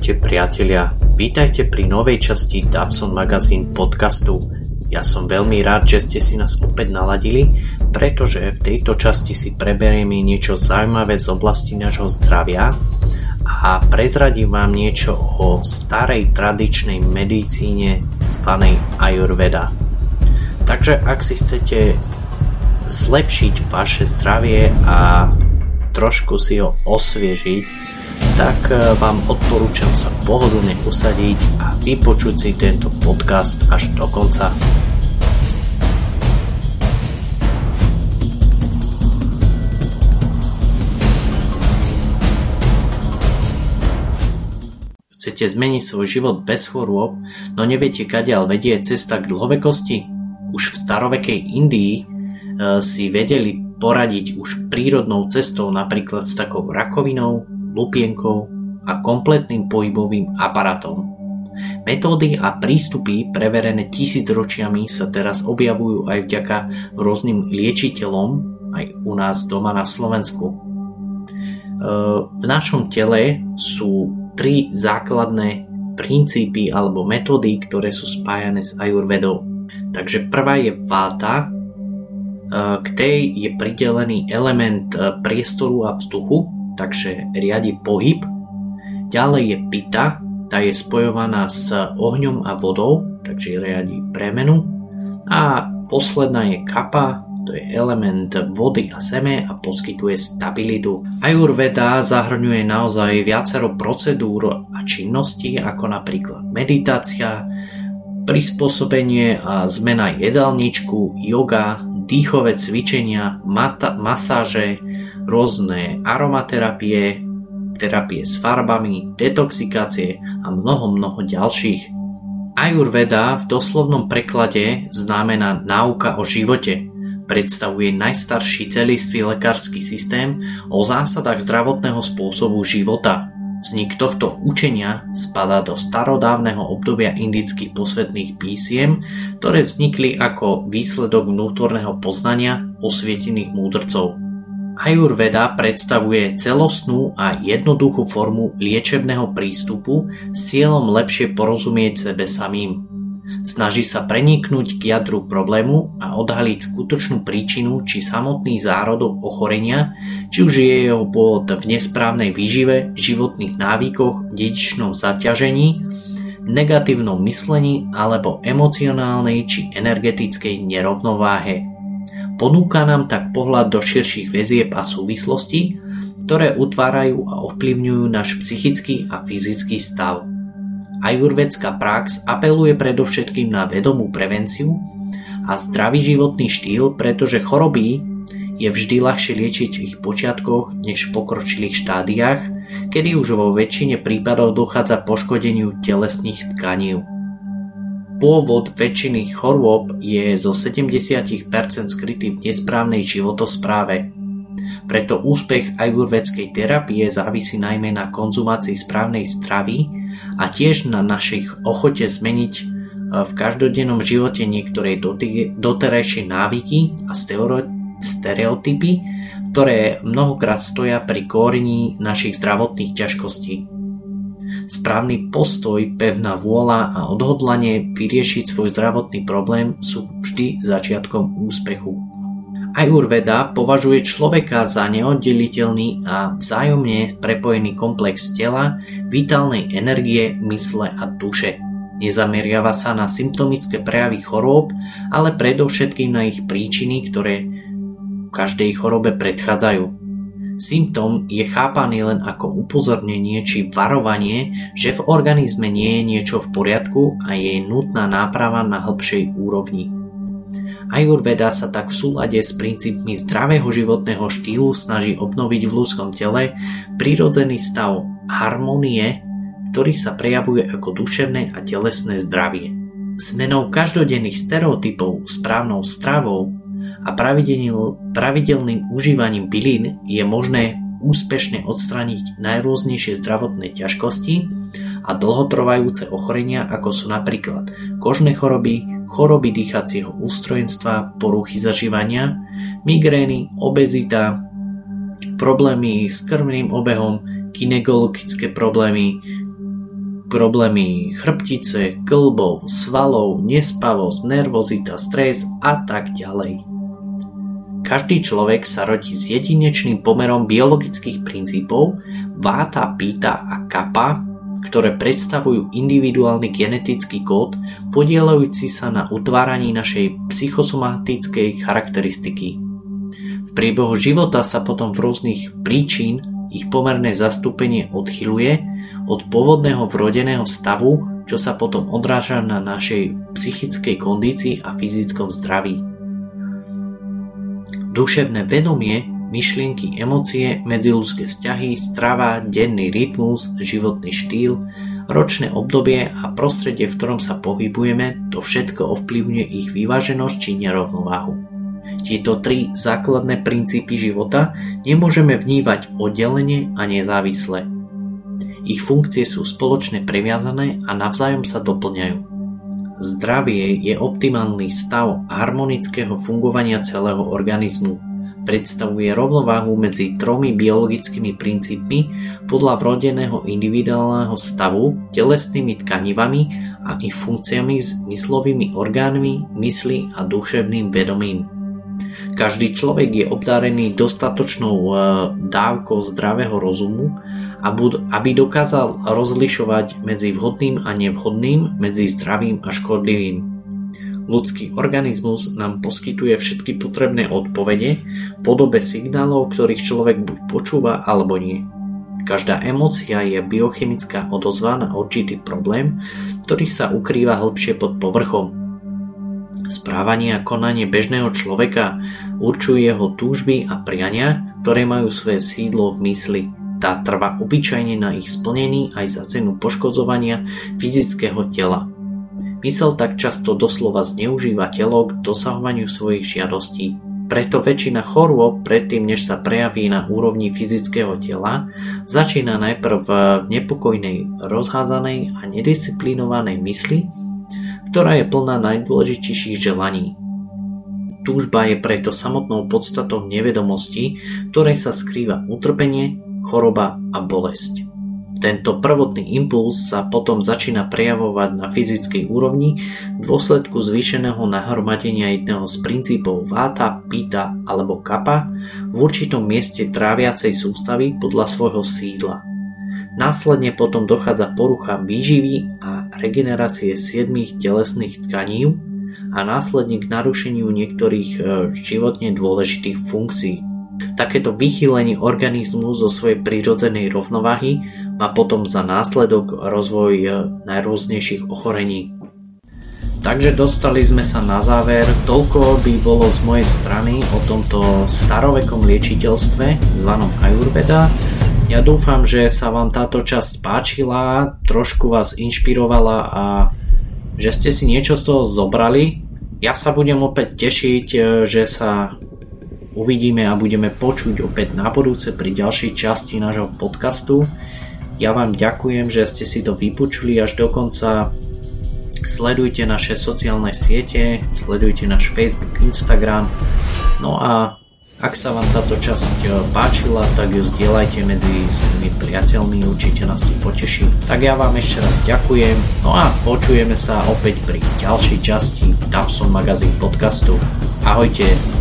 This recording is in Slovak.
Ahojte priatelia, vítajte pri novej časti Davson Magazine podcastu. Ja som veľmi rád, že ste si nás opäť naladili, pretože v tejto časti si preberieme niečo zaujímavé z oblasti nášho zdravia a prezradím vám niečo o starej tradičnej medicíne zvanej Ayurveda. Takže ak si chcete zlepšiť vaše zdravie a trošku si ho osviežiť, tak e, vám odporúčam sa pohodlne usadiť a vypočuť si tento podcast až do konca. Chcete zmeniť svoj život bez chorôb, no neviete kadiaľ vedie cesta k dlhovekosti? Už v starovekej Indii e, si vedeli poradiť už prírodnou cestou napríklad s takou rakovinou, lupienkou a kompletným pohybovým aparátom. Metódy a prístupy preverené tisícročiami sa teraz objavujú aj vďaka rôznym liečiteľom aj u nás doma na Slovensku. E, v našom tele sú tri základné princípy alebo metódy, ktoré sú spájané s ajurvedou. Takže prvá je váta, e, k tej je pridelený element e, priestoru a vzduchu, takže riadi pohyb. Ďalej je pita, tá je spojovaná s ohňom a vodou, takže riadi premenu. A posledná je kapa, to je element vody a seme a poskytuje stabilitu. Ayurveda zahrňuje naozaj viacero procedúr a činností, ako napríklad meditácia, prispôsobenie a zmena jedálničku, yoga, dýchové cvičenia, mata- masáže, rôzne aromaterapie, terapie s farbami, detoxikácie a mnoho, mnoho ďalších. Ayurveda v doslovnom preklade znamená náuka o živote. Predstavuje najstarší celistvý lekársky systém o zásadách zdravotného spôsobu života. Vznik tohto učenia spadá do starodávneho obdobia indických posvetných písiem, ktoré vznikli ako výsledok vnútorného poznania osvietených múdrcov. Ayurveda predstavuje celostnú a jednoduchú formu liečebného prístupu s cieľom lepšie porozumieť sebe samým. Snaží sa preniknúť k jadru problému a odhaliť skutočnú príčinu či samotný zárodok ochorenia, či už je jeho pôvod v nesprávnej výžive, životných návykoch, dedičnom zaťažení, negatívnom myslení alebo emocionálnej či energetickej nerovnováhe. Ponúka nám tak pohľad do širších väzieb a súvislostí, ktoré utvárajú a ovplyvňujú náš psychický a fyzický stav. Ajurvedská prax apeluje predovšetkým na vedomú prevenciu a zdravý životný štýl, pretože choroby je vždy ľahšie liečiť v ich počiatkoch než v pokročilých štádiách, kedy už vo väčšine prípadov dochádza poškodeniu telesných tkaní. Pôvod väčšiny chorôb je zo 70% skrytý v nesprávnej životospráve. Preto úspech ajurvedskej terapie závisí najmä na konzumácii správnej stravy a tiež na našich ochote zmeniť e, v každodennom živote niektoré doterajšie návyky a stereotypy, ktoré mnohokrát stoja pri kórení našich zdravotných ťažkostí. Správny postoj, pevná vôľa a odhodlanie vyriešiť svoj zdravotný problém sú vždy začiatkom úspechu. Ayurveda považuje človeka za neoddeliteľný a vzájomne prepojený komplex tela, vitálnej energie, mysle a duše. Nezameriava sa na symptomické prejavy chorôb, ale predovšetkým na ich príčiny, ktoré každej chorobe predchádzajú. Symptóm je chápaný len ako upozornenie či varovanie, že v organizme nie je niečo v poriadku a je nutná náprava na hĺbšej úrovni. Ayurveda sa tak v súlade s princípmi zdravého životného štýlu snaží obnoviť v ľudskom tele prirodzený stav harmonie, ktorý sa prejavuje ako duševné a telesné zdravie. Zmenou každodenných stereotypov správnou stravou a pravidelným užívaním bylín je možné úspešne odstrániť najrôznejšie zdravotné ťažkosti a dlhotrvajúce ochorenia ako sú napríklad kožné choroby, choroby dýchacieho ústrojenstva, poruchy zažívania, migrény, obezita, problémy s krvným obehom, kinekologické problémy, problémy chrbtice, klbov, svalov, nespavosť, nervozita, stres a tak ďalej. Každý človek sa rodí s jedinečným pomerom biologických princípov váta, píta a kappa, ktoré predstavujú individuálny genetický kód podielajúci sa na utváraní našej psychosomatickej charakteristiky. V priebehu života sa potom v rôznych príčin ich pomerné zastúpenie odchyluje od pôvodného vrodeného stavu, čo sa potom odráža na našej psychickej kondícii a fyzickom zdraví. Duševné vedomie, myšlienky, emócie, medziludské vzťahy, strava, denný rytmus, životný štýl, ročné obdobie a prostredie, v ktorom sa pohybujeme, to všetko ovplyvňuje ich vyváženosť či nerovnováhu. Tieto tri základné princípy života nemôžeme vnívať oddelenie a nezávisle. Ich funkcie sú spoločne previazané a navzájom sa doplňajú. Zdravie je optimálny stav harmonického fungovania celého organizmu. Predstavuje rovnováhu medzi tromi biologickými princípmi podľa vrodeného individuálneho stavu, telesnými tkanivami a ich funkciami s myslovými orgánmi, mysli a duševným vedomím. Každý človek je obdarený dostatočnou e, dávkou zdravého rozumu, aby dokázal rozlišovať medzi vhodným a nevhodným, medzi zdravým a škodlivým. Ľudský organizmus nám poskytuje všetky potrebné odpovede v podobe signálov, ktorých človek buď počúva alebo nie. Každá emócia je biochemická odozva na určitý problém, ktorý sa ukrýva hĺbšie pod povrchom. Správanie a konanie bežného človeka určujú jeho túžby a priania, ktoré majú svoje sídlo v mysli. Tá trvá obyčajne na ich splnení aj za cenu poškodzovania fyzického tela. Mysel tak často doslova zneužíva telo k dosahovaniu svojich žiadostí. Preto väčšina chorôb predtým, než sa prejaví na úrovni fyzického tela, začína najprv v nepokojnej, rozházanej a nedisciplinovanej mysli, ktorá je plná najdôležitejších želaní. Túžba je preto samotnou podstatou nevedomosti, ktorej sa skrýva utrpenie, choroba a bolesť. Tento prvotný impuls sa potom začína prejavovať na fyzickej úrovni v dôsledku zvýšeného nahromadenia jedného z princípov váta, píta alebo kapa v určitom mieste tráviacej sústavy podľa svojho sídla. Následne potom dochádza porucha výživy a regenerácie siedmých telesných tkaní a následne k narušeniu niektorých e, životne dôležitých funkcií. Takéto vychýlenie organizmu zo svojej prírodzenej rovnováhy má potom za následok rozvoj e, najrôznejších ochorení. Takže dostali sme sa na záver, toľko by bolo z mojej strany o tomto starovekom liečiteľstve zvanom Ayurveda. Ja dúfam, že sa vám táto časť páčila, trošku vás inšpirovala a že ste si niečo z toho zobrali. Ja sa budem opäť tešiť, e, že sa uvidíme a budeme počuť opäť na budúce pri ďalšej časti nášho podcastu. Ja vám ďakujem, že ste si to vypočuli až do konca. Sledujte naše sociálne siete, sledujte náš Facebook, Instagram. No a ak sa vám táto časť e, páčila, tak ju zdieľajte medzi svojimi priateľmi, určite nás to poteší. Tak ja vám ešte raz ďakujem, no a počujeme sa opäť pri ďalšej časti Davson Magazine podcastu. Ahojte!